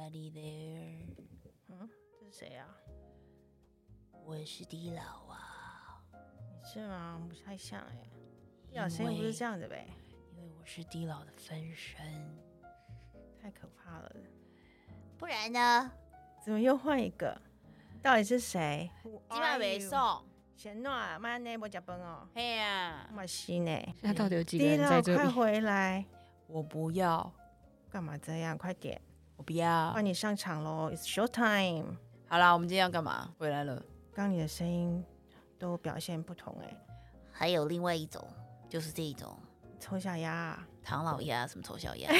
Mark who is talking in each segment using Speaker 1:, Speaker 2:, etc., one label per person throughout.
Speaker 1: Anybody there？
Speaker 2: 这是谁啊？
Speaker 1: 我是地老啊，
Speaker 2: 你是吗？不太像哎、
Speaker 1: 因
Speaker 2: 地老声音不是这样子呗，
Speaker 1: 因为我是地老的分身，
Speaker 2: 太可怕了。
Speaker 1: 不然呢？
Speaker 2: 怎么又换一个？到底是谁？
Speaker 1: 今晚没送。
Speaker 2: 闲暖，妈呢？我加班哦。
Speaker 1: 嘿呀，
Speaker 2: 马西呢？
Speaker 3: 现在到底有几个人在这里？
Speaker 2: 回来！
Speaker 1: 我不要，
Speaker 2: 干嘛这样？快点，
Speaker 1: 我不要。
Speaker 2: 换你上场喽！It's show time。
Speaker 1: 好啦，我们今天要干嘛？回来了。
Speaker 2: 刚你的声音都表现不同哎、
Speaker 1: 还有另外一种，就是这一种
Speaker 2: 丑小鸭、啊，
Speaker 1: 唐老鸭，什么丑小鸭？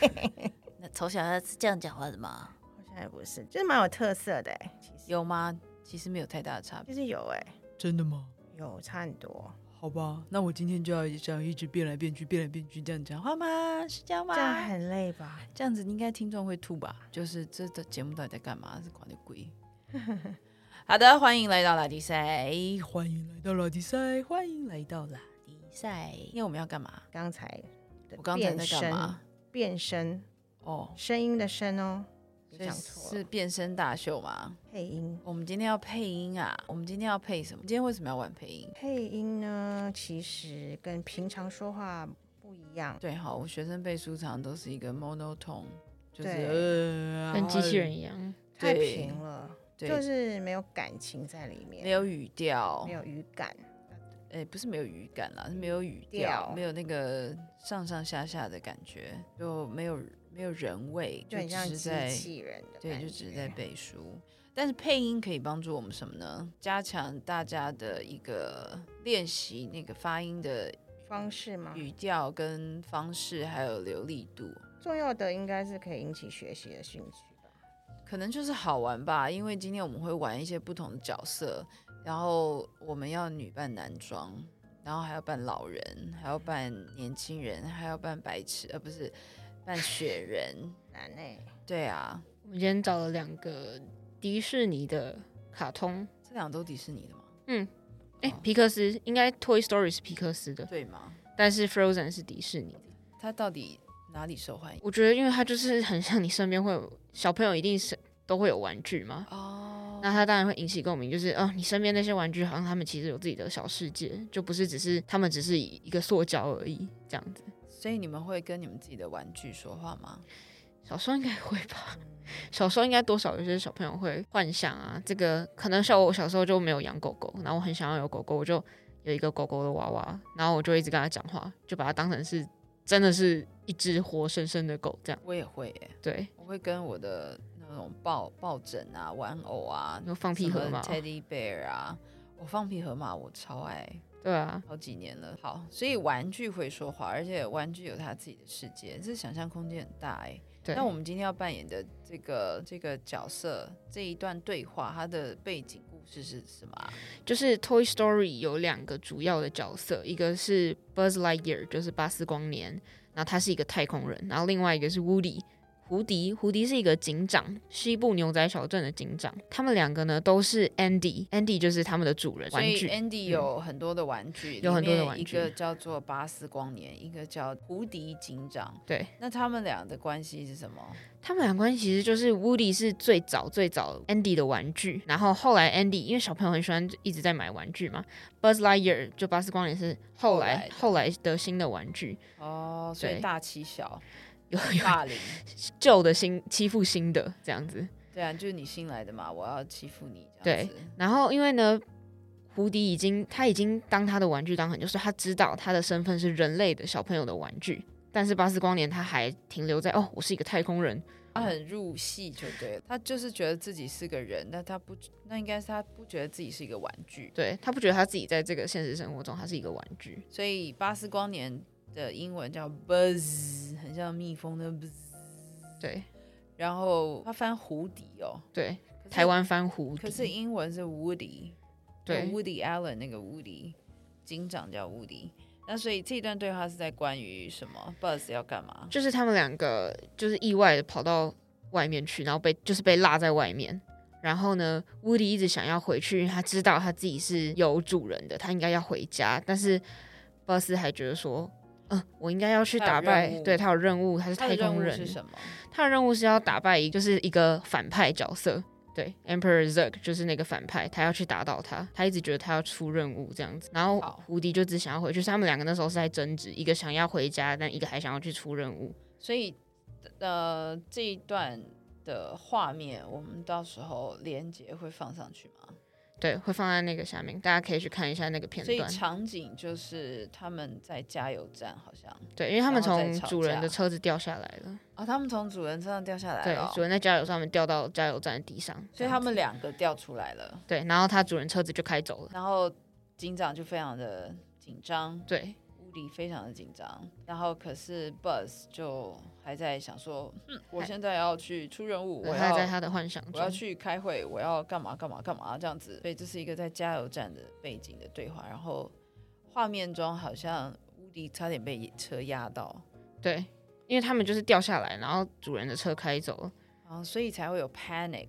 Speaker 1: 那丑小鸭是这样讲话的吗？
Speaker 2: 好像也不是，就是蛮有特色的哎、其实
Speaker 1: 有吗？其实没有太大的差别。
Speaker 2: 就是有哎、
Speaker 4: 真的吗？
Speaker 2: 有差很多，
Speaker 4: 好吧，那我今天就要这样一直变来变去，变来变去这样讲话吗？是这样吗？
Speaker 2: 这样很累吧？
Speaker 1: 这样子应该听众会吐吧？就是这的节目到底在干嘛？是管的鬼。好的，欢迎来到拉迪赛，
Speaker 4: 欢迎来到拉迪赛，欢迎来到拉。
Speaker 1: 迪赛。因为我们要干嘛？
Speaker 2: 刚才的
Speaker 1: 我刚才在干嘛？
Speaker 2: 变声，
Speaker 1: 哦，
Speaker 2: 声音的声哦，
Speaker 1: 是，变身大秀吗？
Speaker 2: 配音。
Speaker 1: 我们今天要配音啊！我们今天要配什么？今天为什么要玩配音？
Speaker 2: 配音呢，其实跟平常说话不一样，
Speaker 1: 对，好，我学生背书常常都是一个 monotone，就是呃，
Speaker 3: 跟机器人一样，
Speaker 2: 太平了，
Speaker 1: 对，
Speaker 2: 就是没有感情在里面，
Speaker 1: 没有语调
Speaker 2: 没，有语感，
Speaker 1: 哎、不是没有语感啦，是没有语，调没有那个上上下下的感觉，就没有没有人味，
Speaker 2: 就
Speaker 1: 只是在
Speaker 2: 器人的
Speaker 1: 对，就只是在背书。但是配音可以帮助我们什么呢？加强大家的一个练习，那个发音的
Speaker 2: 方式吗？
Speaker 1: 语调跟方式，还有流利度。
Speaker 2: 重要的应该是可以引起学习的兴趣吧。
Speaker 1: 可能就是好玩吧，因为今天我们会玩一些不同的角色，然后我们要女扮男装，然后还要扮老人，还要扮年轻人，还要扮白痴，呃，不是扮雪人。
Speaker 2: 难哎、
Speaker 1: 对啊，
Speaker 3: 我们今天找了两个迪士尼的卡通，
Speaker 1: 这两都迪士尼的吗？
Speaker 3: 嗯，哎、
Speaker 1: 哦
Speaker 3: 皮克斯应该 Toy Story 是皮克斯的，
Speaker 1: 对吗？
Speaker 3: 但是 Frozen 是迪士尼的。
Speaker 1: 它到底哪里受欢迎？
Speaker 3: 我觉得，因为它就是很像你身边会有小朋友，一定是都会有玩具嘛。
Speaker 1: 哦，
Speaker 3: 那它当然会引起共鸣，就是哦，你身边那些玩具好像他们其实有自己的小世界，就不是只是他们只是一个塑胶而已这样子。
Speaker 1: 所以你们会跟你们自己的玩具说话吗？
Speaker 3: 小时候应该会吧，小时候应该多少有些小朋友会幻想啊，这个可能像我小时候就没有养狗狗，然后我很想要有狗狗，我就有一个狗狗的娃娃，然后我就一直跟他讲话，就把它当成是真的是一只活生生的狗这样。
Speaker 1: 我也会耶，
Speaker 3: 对，
Speaker 1: 我会跟我的那种抱抱枕啊、玩偶啊、
Speaker 3: 就放屁盒嘛
Speaker 1: ，Teddy Bear 啊，我放屁河马我超爱。
Speaker 3: 对啊，
Speaker 1: 好几年了。好，所以玩具会说话，而且玩具有它自己的世界，这想象空间很大哎。
Speaker 3: 对。
Speaker 1: 那我们今天要扮演的这个这个角色这一段对话，它的背景故事是什么啊？
Speaker 3: 就是 Toy Story 有两个主要的角色，一个是 Buzz Lightyear，就是巴斯光年，然后他是一个太空人，然后另外一个是 Woody。胡迪，胡迪是一个警长，西部牛仔小镇的警长。他们两个呢都是 Andy，Andy 就是他们的主人玩具。
Speaker 1: Andy 有很多的玩具，
Speaker 3: 有很多的玩具
Speaker 1: 一个叫做巴斯光年，一个叫胡迪警长。
Speaker 3: 对，
Speaker 1: 那他们俩的关系是什么？
Speaker 3: 他们俩关系其实就是 Woody 是最早最早 Andy 的玩具，然后后来 Andy 因为小朋友很喜欢一直在买玩具嘛，Buzz Lightyear 就巴斯光年是后来
Speaker 1: 后来的
Speaker 3: 后来的新的玩具，
Speaker 1: 哦，所以
Speaker 3: 对
Speaker 1: 大欺小，
Speaker 3: 有有
Speaker 1: 霸凌。
Speaker 3: 旧的新欺负新的这样子。
Speaker 1: 对啊，就是你新来的嘛，我要欺负你这
Speaker 3: 对
Speaker 1: 样子。
Speaker 3: 然后因为呢，胡迪已经他已经当他的玩具当很久，所以他知道他的身份是人类的小朋友的玩具。但是巴斯光年他还停留在哦，我是一个太空人，
Speaker 1: 他很入戏就对了，他就是觉得自己是个人，但他不，那应该是他不觉得自己是一个玩具。
Speaker 3: 对他不觉得他自己在这个现实生活中他是一个玩具。
Speaker 1: 所以巴斯光年的英文叫 buzz，很像蜜蜂的 buzz。
Speaker 3: 对
Speaker 1: 然后他翻湖底哦，
Speaker 3: 对，台湾翻湖底，
Speaker 1: 可是英文是 Woody，
Speaker 3: 对
Speaker 1: ，Woody Allen 那个 Woody，警长叫 Woody。那所以这段对话是在关于什么？Buzz 要干嘛？
Speaker 3: 就是他们两个就是意外的跑到外面去，然后被就是被落在外面。然后呢，，Woody 一直想要回去，因为他知道他自己是有主人的，他应该要回家。但是 Buzz 还觉得说，嗯，我应该要去打败对他有任务，他是太空人，
Speaker 1: 是什么？
Speaker 3: 他的任务是要打败一就是一个反派角色，对，Emperor Zurg 就是那个反派，他要去打倒他，他一直觉得他要出任务这样子，然后
Speaker 1: 好
Speaker 3: 胡迪就只想要回去，他们两个那时候是在争执，一个想要回家，但一个还想要去出任务。
Speaker 1: 所以呃这一段的画面，我们到时候连接会放上去吗？
Speaker 3: 对，会放在那个下面，大家可以去看一下那个片
Speaker 1: 所以
Speaker 3: 段。
Speaker 1: 场景就是他们在加油站，好像
Speaker 3: 对，因为他们从主人的车子掉下来了，
Speaker 1: 哦，他们从主人车上掉下来
Speaker 3: 对
Speaker 1: 了哦，，
Speaker 3: 主人在加油上面掉到加油站的地上，
Speaker 1: 所以他们两个掉出来了，
Speaker 3: 对，然后他主人车子就开走了，
Speaker 1: 然后警长就非常的紧张，
Speaker 3: 对
Speaker 1: 屋里非常的紧张，然后可是 Buzz 就还在想说，嗯，我现在要去出任务，我
Speaker 3: 他还在他的幻想中，
Speaker 1: 我要去开会，我要干嘛干嘛干嘛这样子，所以这是一个在加油站的背景的对话，然后画面中好像乌迪差点被车压到，
Speaker 3: 对，因为他们就是掉下来，然后主人的车开走了，
Speaker 1: 然后所以才会有 panic。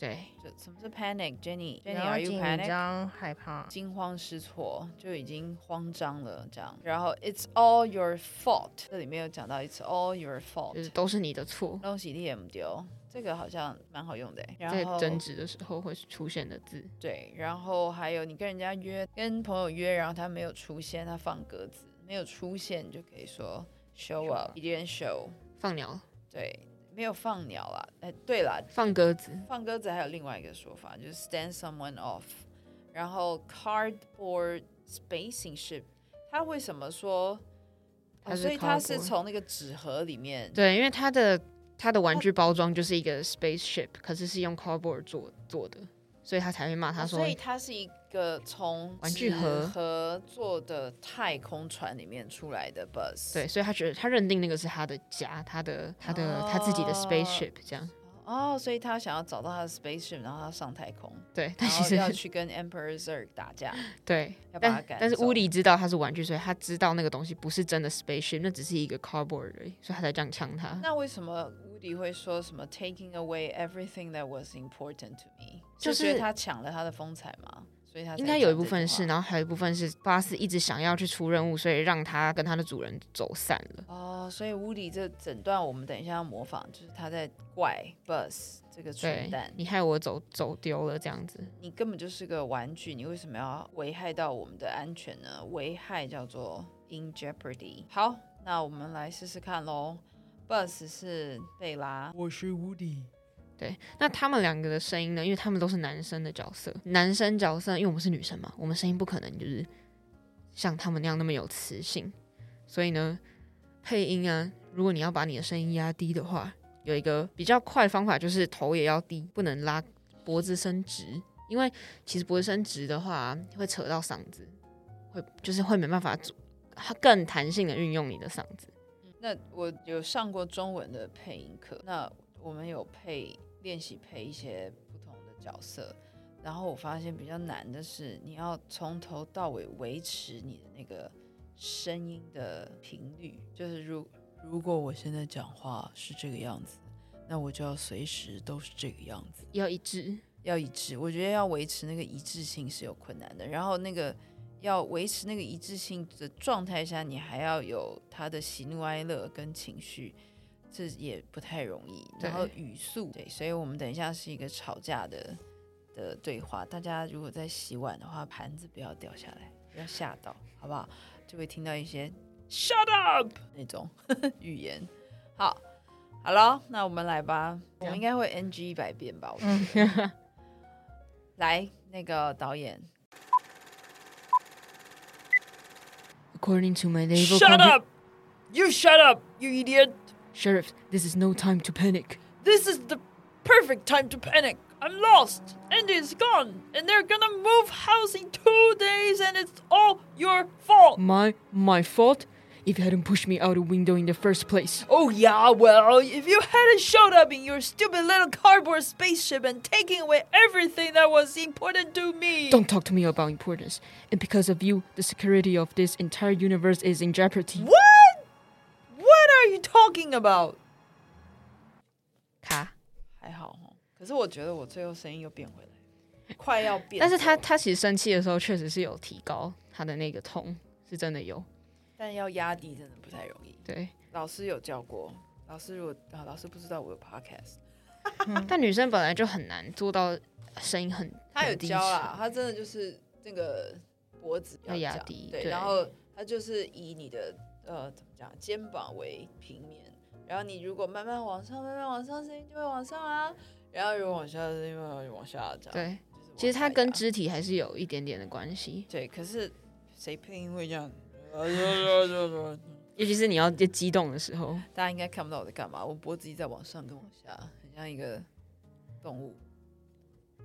Speaker 3: 对，
Speaker 1: 就什么是 panic？Jenny，Jenny are you
Speaker 2: 紧
Speaker 1: panic？
Speaker 2: 张害怕，
Speaker 1: 惊慌失措，就已经慌张了这样。然后 It's all your fault，这里面有讲到 It's all your fault，
Speaker 3: 就是都是你的错，
Speaker 1: 东西你也不丢，这个好像蛮好用的然后
Speaker 3: 争执的时候会出现的字，
Speaker 1: 对，然后还有你跟人家约，跟朋友约，然后他没有出现，他放鸽子，没有出现，你就可以说 show up，he didn't show。
Speaker 3: 放鸟，
Speaker 1: 对，没有放鸟啦。哎，对啦，
Speaker 3: 放鸽子，
Speaker 1: 放鸽子还有另外一个说法，就是 stand someone off。然后 cardboard spacing ship，它为什么说？哦、
Speaker 3: 它是
Speaker 1: 所以它是从那个纸盒里面，
Speaker 3: 对，因为它的它的玩具包装就是一个 spaceship，可是是用 cardboard 做做的，所以他才会骂他说，
Speaker 1: 哦所以他是一个从
Speaker 3: 玩具盒
Speaker 1: 纸盒做的太空船里面出来的 bus。
Speaker 3: 对，所以他觉得他认定那个是他的家，他的他的、他自己的
Speaker 1: 哦
Speaker 3: spaceship 这样，
Speaker 1: 哦，所以他想要找到他的 spaceship，然后他上太空，
Speaker 3: 对，
Speaker 1: 他
Speaker 3: 其实
Speaker 1: 要去跟 Emperor Zerg 打架。
Speaker 3: 对，
Speaker 1: 要把它
Speaker 3: 但
Speaker 1: 赶走
Speaker 3: 但是乌里知道他是玩具，所以他知道那个东西不是真的 spaceship，那只是一个 cardboard 而已，所以他才这样呛他。
Speaker 1: 那为什么 Woody 会说什么 taking away everything that was important to me？
Speaker 3: 就是
Speaker 1: 觉得他抢了他的风采嘛，所以他才
Speaker 3: 应该有一部分是，然后还有一部分是巴斯一直想要去出任务，所以让他跟他的主人走散了。
Speaker 1: 哦，所以 Woody 这整段我们等一下要模仿，就是他在怪 Buzz 这个蠢蛋，，
Speaker 3: 你害我走走丢了这样子。
Speaker 1: 你根本就是个玩具，你为什么要危害到我们的安全呢？危害叫做 in jeopardy。好，那我们来试试看喽。Buzz 是贝拉，
Speaker 4: 我是 Woody，
Speaker 3: 对，那他们两个的声音呢？因为他们都是男生的角色，男生角色，因为我们是女生嘛，我们声音不可能就是像他们那样那么有磁性，所以呢，配音啊，如果你要把你的声音压低的话，有一个比较快的方法，就是头也要低，不能拉脖子伸直，因为其实脖子伸直的话会扯到嗓子，会就是会没办法做更弹性的运用你的嗓子。
Speaker 1: 那我有上过中文的配音课，那我们有配练习配一些不同的角色，然后我发现比较难的是，你要从头到尾维持你的那个声音的频率，就是如
Speaker 4: 如果我现在讲话是这个样子，那我就要随时都是这个样子，
Speaker 3: 要一致，
Speaker 1: 要一致。我觉得要维持那个一致性是有困难的，然后那个要维持那个一致性的状态下，你还要有他的喜怒哀乐跟情绪，这也不太容易。然后语速，对，所以我们等一下是一个吵架的的对话。大家如果在洗碗的话，盘子不要掉下来，不要吓到，好不好？就会听到一些 “shut up” 那种 语言。好，好了，那我们来吧。我们应该会 NG 一百遍吧？我觉得。来，那个导演，
Speaker 3: According to my naval
Speaker 4: Shut up! You shut up, you idiot!
Speaker 3: Sheriff, this is no time to panic.
Speaker 4: This is the perfect time to panic. I'm lost. Andy is gone, and they're gonna move house in two days, and it's all your fault.
Speaker 3: My my fault? If you hadn't pushed me out a window in the first place.
Speaker 4: Oh yeah, well, if you hadn't showed up in your stupid little cardboard spaceship and taking away everything that was important to me.
Speaker 3: Don't talk to me about importance. And because of you, the security of this entire universe is in jeopardy.
Speaker 4: What? What are you talking about?
Speaker 3: 卡。
Speaker 1: 还好哦。可是我觉得我最后声音又变回来，快要变走了。
Speaker 3: 但是他他其实生气的时候确实是有提高他的那个痛，是真的有。
Speaker 1: 但要压低真的不太容易。
Speaker 3: 对，
Speaker 1: 老师有教过，老师如果啊，老师不知道我有 podcast，
Speaker 3: 但女生本来就很难做到声音很，
Speaker 1: 他有教啦
Speaker 3: 沉，
Speaker 1: 他真的就是那个脖子
Speaker 3: 要压低
Speaker 1: 对，
Speaker 3: 对
Speaker 1: 然后他就是以你的呃怎么讲肩膀为平面，然后你如果慢慢往上，慢慢往上，声音就会往上啊，然后如果往下，声音慢慢往下这样。
Speaker 3: 对，其实它跟肢体还是有一点点的关系，
Speaker 1: 对，可是谁配音会这样？
Speaker 3: 尤其是你要激动的时候，
Speaker 1: 大家应该看不到我在干嘛，我脖子一直在往上跟往下，很像一个动物。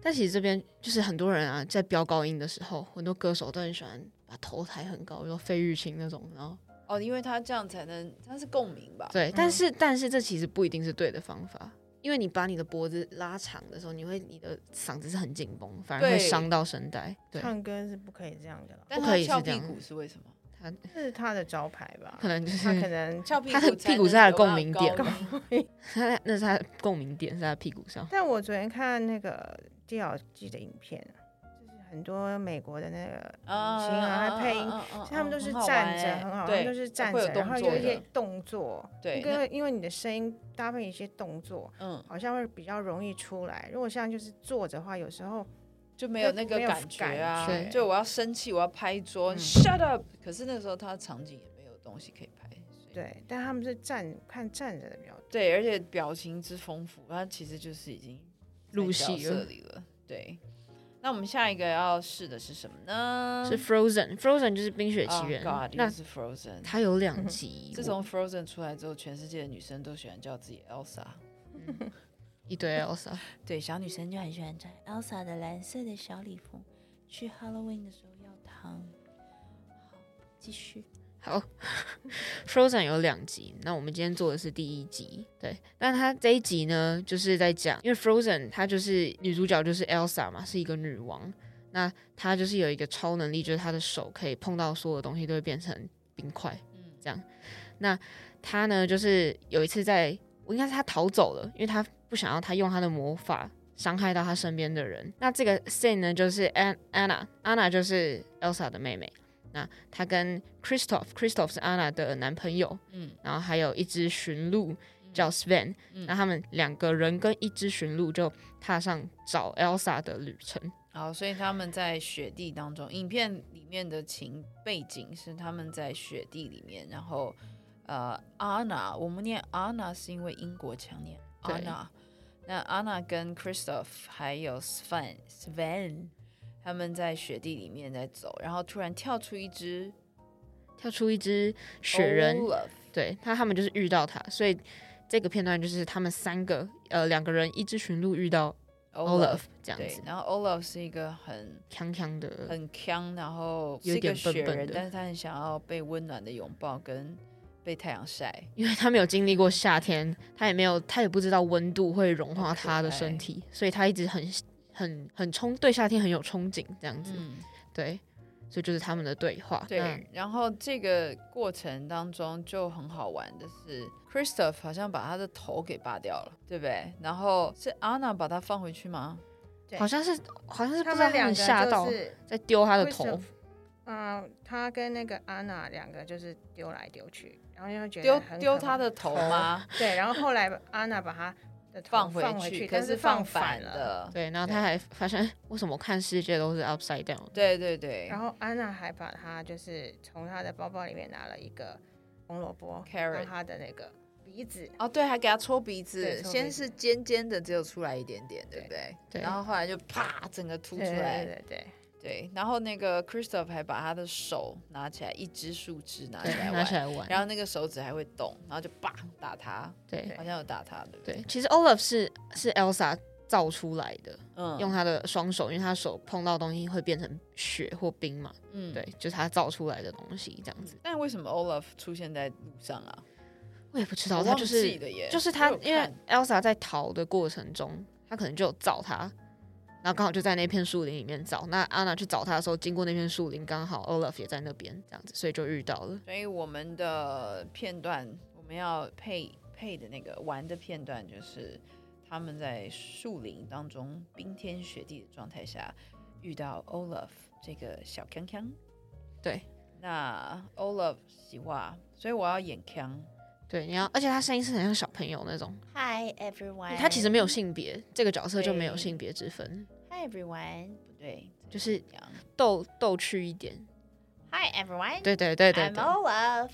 Speaker 3: 但其实这边就是很多人啊，在飙高音的时候，很多歌手都很喜欢把头抬很高，比如说费玉清那种，然后
Speaker 1: 哦，因为他这样才能，他是共鸣吧？
Speaker 3: 对，但是但是这其实不一定是对的方法，因为你把你的脖子拉长的时候，你会你的嗓子是很紧绷，反而会伤到声带。对，
Speaker 2: 唱歌是不可以这样的
Speaker 3: 不可以是
Speaker 1: 他翘屁
Speaker 3: 这样
Speaker 1: 股是为什么？
Speaker 3: 他
Speaker 2: 这是他的招牌吧
Speaker 3: 可？能就是
Speaker 2: 他可能，
Speaker 1: 翘屁
Speaker 3: 他的
Speaker 1: 股
Speaker 3: 屁股是他的共鸣点 他那是他的共鸣点是在他屁股上。
Speaker 2: 但我昨天看那个 DLG 的影片，就是很多美国的那个
Speaker 1: 啊
Speaker 2: 明星啊，还配音，他们都是站着，很好，他
Speaker 1: 对，
Speaker 2: 们都是站着，然后有一些动作，
Speaker 1: 对，
Speaker 2: 因为因为你的声音搭配一些动作，
Speaker 1: 嗯，
Speaker 2: 好像会比较容易出来。如果像就是坐着的话，有时候
Speaker 1: 就没有那个感觉啊。就我要生气，我要拍桌
Speaker 2: 嗯
Speaker 1: ，shut up。可是那时候他的场景也没有东西可以拍，以
Speaker 2: 对，但他们是站看站着的比较多。
Speaker 1: 对，而且表情之丰富，他其实就是已经
Speaker 3: 入戏了
Speaker 1: 色里了。对，那我们下一个要试的是什么呢？
Speaker 3: 是 Frozen，Frozen 就是《冰雪奇
Speaker 1: Oh
Speaker 3: 缘》
Speaker 1: God，
Speaker 3: 那
Speaker 1: 是 Frozen。
Speaker 3: 它有两集，
Speaker 1: 自从 Frozen 出来之后，全世界的女生都喜欢叫自己 Elsa。
Speaker 3: 一堆 Elsa，
Speaker 1: 对，小女生就很喜欢穿 Elsa 的蓝色的小礼服，去 Halloween 的时候要糖。好，继续。
Speaker 3: 好，Frozen 有两集，那我们今天做的是第一集，对。那它这一集呢，就是在讲，因为 Frozen 它就是女主角就是 Elsa 嘛，是一个女王，那她就是有一个超能力，就是她的手可以碰到所有东西都会变成冰块，
Speaker 1: 嗯
Speaker 3: 这样。那她呢，就是有一次在，我应该是她逃走了，因为她不想要他用他的魔法伤害到他身边的人。那这个 scene 呢，就是 An Anna，Anna 就是 Elsa 的妹妹。那她跟 Christoph，Christoph 是 Anna 的男朋友，
Speaker 1: 嗯。
Speaker 3: 然后还有一只驯鹿叫 Sven，、
Speaker 1: 嗯。
Speaker 3: 那他们两个人跟一只驯鹿就踏上找 Elsa 的旅程。
Speaker 1: 好，所以他们在雪地当中，影片里面的情背景是他们在雪地里面，然后呃，Anna，我们念 Anna 是因为英国腔念。
Speaker 3: 对
Speaker 1: Anna，那 Anna 跟 Christoph 还有 Sven Sven，他们在雪地里面在走，然后突然跳出一只
Speaker 3: 跳出一只雪人
Speaker 1: ，Olaf。
Speaker 3: 对他他们就是遇到他，所以这个片段就是他们三个呃两个人一只驯鹿遇到 Olaf 这样子，，
Speaker 1: 然后 Olaf 是一个很
Speaker 3: 锵锵的，
Speaker 1: 很强，然后是
Speaker 3: 有
Speaker 1: 一个
Speaker 3: 点笨笨的。
Speaker 1: 但是他很想要被温暖的拥抱跟被太阳晒。
Speaker 3: 因为他没有经历过夏天，他也没有他也不知道温度会融化他的身体，所以他一直很很很憧对夏天很有憧憬这样子，
Speaker 1: 嗯，
Speaker 3: 对，所以就是他们的对话，那
Speaker 1: 对。然后这个过程当中就很好玩的是，Christoph 好像把他的头给拔掉了，对不对？然后是 Anna 把他放回去吗？
Speaker 2: 对
Speaker 3: 好像是好像是不
Speaker 2: 他
Speaker 3: 知道他们吓到
Speaker 2: 就是
Speaker 3: 在丢他的头，
Speaker 2: 嗯，他跟那个安娜两个就是丢来丢去，然后就觉得
Speaker 1: 丢丢他的头吗？
Speaker 2: 对，然后后来安娜把他的头
Speaker 1: 放
Speaker 2: 放
Speaker 1: 回
Speaker 2: 去，
Speaker 1: 可
Speaker 2: 但是
Speaker 1: 放
Speaker 2: 反
Speaker 1: 反。了。
Speaker 3: 对，然后他还发现为什么我看世界都是 upside down，
Speaker 1: 对对对，
Speaker 2: 然后安娜还把他就是从他的包包里面拿了一个红萝卜
Speaker 1: Carrot
Speaker 2: 当他的那个鼻子，
Speaker 1: 哦对，还给他搓鼻子先是尖尖的，只有出来一点点，对不对？
Speaker 3: 对
Speaker 1: 然后后来就啪，整个凸出
Speaker 2: 对对
Speaker 1: 来。
Speaker 2: 对对
Speaker 1: 对，然后那个 Christoph 还把他的手拿起来，一只树枝拿起来，玩，
Speaker 3: 拿起来玩，
Speaker 1: 然后那个手指还会动，然后就啪打他，
Speaker 3: 对
Speaker 1: 好像有打他，对不对？
Speaker 3: 对，其实 Olaf 是是 Elsa 造出来的，
Speaker 1: 嗯
Speaker 3: 用他的双手，因为他手碰到东西会变成雪或冰嘛，
Speaker 1: 嗯
Speaker 3: 对，就是他造出来的东西这样子。
Speaker 1: 但为什么 Olaf 出现在路上啊？
Speaker 3: 我也不知道，他就是就是他因为 Elsa 在逃的过程中，他可能就有造他，然后刚好就在那片树林里面找。那安娜去找他的时候，经过那片树林，刚好 Olaf 也在那边，这样子，所以就遇到了。
Speaker 1: 所以我们的片段我们要配配的那个玩的片段，就是他们在树林当中冰天雪地的状态下遇到 Olaf 这个小康康。
Speaker 3: 对，
Speaker 1: 那 Olaf 喜欢，所以我要演康。
Speaker 3: 对，你要，而且他声音是很像小朋友那种
Speaker 5: ，Hi everyone。
Speaker 3: 他其实没有性别，这个角色就没有性别之分，
Speaker 5: Hi everyone。
Speaker 1: 不对，
Speaker 3: 就是。逗逗趣一点。
Speaker 5: Hi everyone。
Speaker 3: 对对对对
Speaker 5: I'm
Speaker 3: 对
Speaker 5: Olaf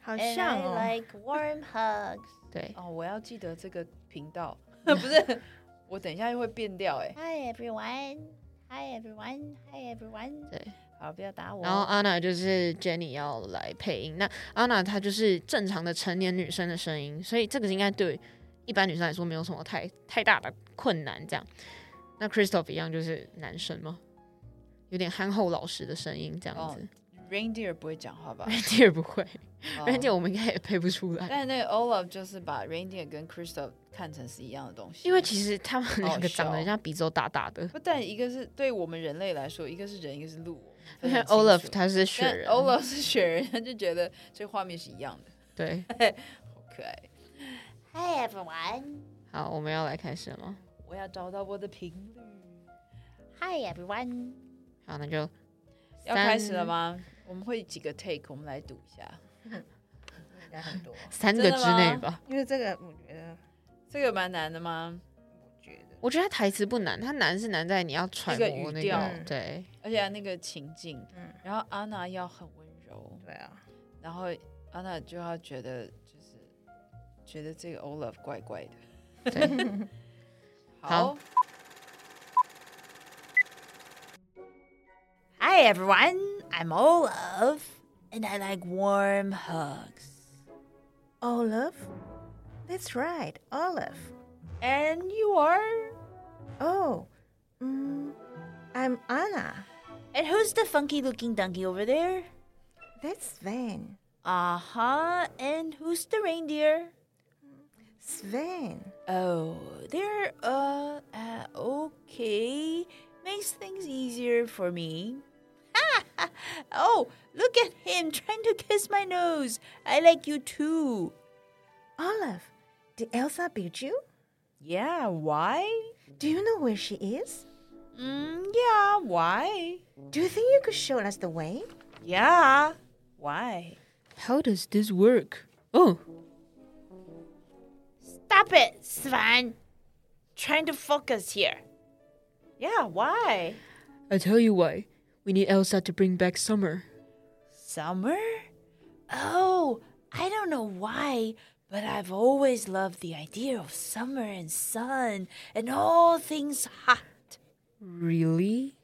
Speaker 2: 好
Speaker 5: and
Speaker 2: 像
Speaker 5: I
Speaker 2: 哦。
Speaker 5: like warm hugs.
Speaker 3: 对，
Speaker 1: 哦，我要记得这个频道，不是，我等一下又会变掉哎。
Speaker 5: Hi everyone. Hi everyone. Hi everyone.
Speaker 3: 对。
Speaker 5: 好，不要打我。
Speaker 3: 然后安娜就是 Jenny 要来配音，那安娜她就是正常的成年女生的声音，所以这个应该对一般女生来说没有什么太太大的困难。这样，那 Christoph 一样就是男生吗？有点憨厚老实的声音这样
Speaker 1: 哦
Speaker 3: 子。
Speaker 1: Reindeer 不会讲话吧
Speaker 3: Reindeer 不会
Speaker 1: 哦
Speaker 3: ，Reindeer 我们应该也配不出来，
Speaker 1: 但是那个 Olaf 就是把 Reindeer 跟 Christoph 看成是一样的东西，
Speaker 3: 因为其实他们两个长得像鼻子都大大的。
Speaker 1: 不但一个是对我们人类来说，一个是人，一个是鹿。
Speaker 3: 因为 Olaf
Speaker 1: 楚
Speaker 3: 他是雪人
Speaker 1: Olaf 是雪人，他就觉得这画面是一样的，
Speaker 3: 对。
Speaker 1: 好可爱。
Speaker 5: Hi everyone.
Speaker 3: 好，我们要来开始了吗？
Speaker 1: 我要找到我的频率
Speaker 5: ，Hi everyone.
Speaker 3: 好，那就
Speaker 1: 要开始了？吗？我们会几个 take，我们来赌一下。
Speaker 2: 应该很多，
Speaker 3: 三个之内吧。
Speaker 2: 因为这个我觉得，
Speaker 1: 这个蛮难的吗？
Speaker 2: 我觉得
Speaker 3: 我觉得他台词不难，他难是难在你要揣
Speaker 1: 那个
Speaker 3: 摩那个对。
Speaker 1: 而且那个情境，
Speaker 2: 嗯
Speaker 1: 然后安娜要很温柔，
Speaker 2: 对啊，
Speaker 1: 然后安娜就要觉得就是觉得这个 Olaf 怪怪的。
Speaker 3: 对
Speaker 1: 好
Speaker 5: ，Hi everyone. I'm Olaf and I like warm hugs.
Speaker 2: Olaf. That's right, Olaf.
Speaker 5: And you are?
Speaker 2: Oh, mm, I'm Anna.
Speaker 5: And who's the funky looking donkey over there?
Speaker 2: That's Sven.
Speaker 5: Uh huh. And who's the reindeer?
Speaker 2: Sven.
Speaker 5: Oh, they're uh, uh okay. Makes things easier for me. oh, look at him trying to kiss my nose. I like you too.
Speaker 2: Olaf, did Elsa beat you?
Speaker 5: Yeah, why?
Speaker 2: Do you know where she is?
Speaker 5: Mm, yeah, why?
Speaker 2: Do you think you could show us the way?
Speaker 5: Yeah, why?
Speaker 3: How does this work? Oh,
Speaker 5: Stop it, Sven. Trying to focus here. Yeah, why?
Speaker 3: I tell you why. We need Elsa to bring back summer.
Speaker 5: Summer? Oh, I don't know why, but I've always loved the idea of summer and sun and all things hot.
Speaker 3: Really?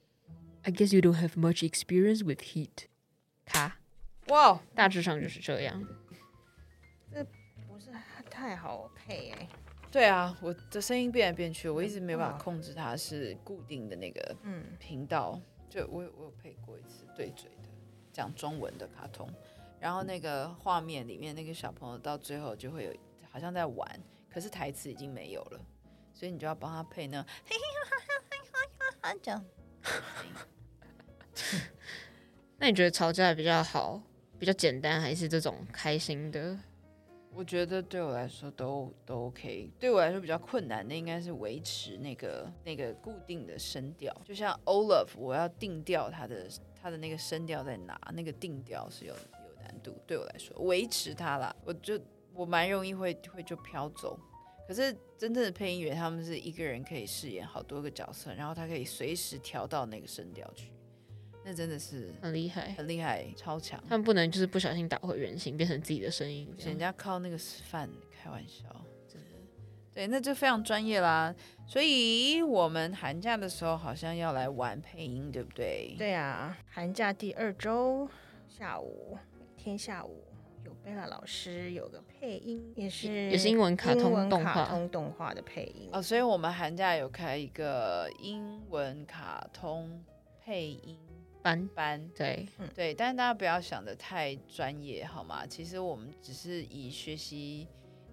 Speaker 3: I guess you don't have much experience with heat. 卡，
Speaker 1: 哇，
Speaker 3: 大致上就是这样。
Speaker 2: 太好配哎、
Speaker 1: 对啊，我的声音变来变去，我一直没有办法控制它是固定的那个
Speaker 2: 嗯，
Speaker 1: 频道。就我有我有配过一次对嘴的讲中文的卡通，然后那个画面里面那个小朋友到最后就会有好像在玩，可是台词已经没有了，所以你就要帮他配那这 样。
Speaker 3: 那你觉得吵架比较好，比较简单，还是这种开心的？
Speaker 1: 我觉得对我来说都都 OK，对我来说比较困难的应该是维持那个那个固定的声调，就像 Olaf，我要定调它的它的那个声调在哪，那个定调是有有难度，对我来说维持它啦，我就我蛮容易会会就飘走。可是真正的配音员，他们是一个人可以饰演好多个角色，然后他可以随时调到那个声调去，那真的是
Speaker 3: 很厉害。
Speaker 1: 很厉害，超强。
Speaker 3: 他们不能就是不小心打回原形，变成自己的声音。
Speaker 1: 人家靠那个示范开玩笑，真的。对，那就非常专业啦。所以我们寒假的时候好像要来玩配音，对不对？
Speaker 2: 对啊，寒假第二周下午，每天下午有贝拉老师有个配音，也是
Speaker 3: 也是英文卡通动画
Speaker 2: 卡通动画的配音。
Speaker 1: 哦，所以我们寒假有开一个英文卡通配音
Speaker 3: 班
Speaker 1: 班。
Speaker 3: 对，
Speaker 1: 对，但是大家不要想的太专业，好吗？其实我们只是以学习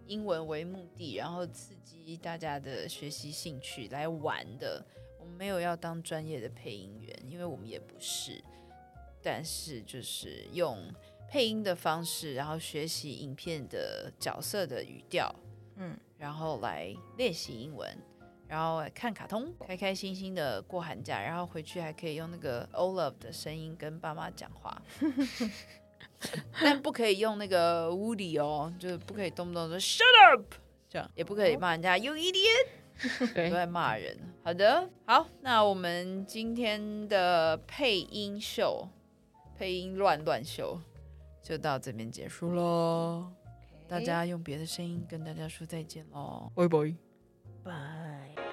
Speaker 1: 英文为目的，然后刺激大家的学习兴趣来玩的。我们没有要当专业的配音员，因为我们也不是。但是就是用配音的方式，然后学习影片的角色的语调，
Speaker 2: 嗯，
Speaker 1: 然后来练习英文。然后看卡通，开开心心的过寒假，然后回去还可以用那个 Olaf 的声音跟爸妈讲话，但不可以用那个 Woody 哦，就是不可以动不动说 Shut up，这样也不可以骂人家 You idiot，都，在骂人。好的，好，那我们今天的配音秀，配音乱乱秀就到这边结束喽。大家用别的声音跟大家说再见喽。
Speaker 3: 拜拜。
Speaker 2: 拜。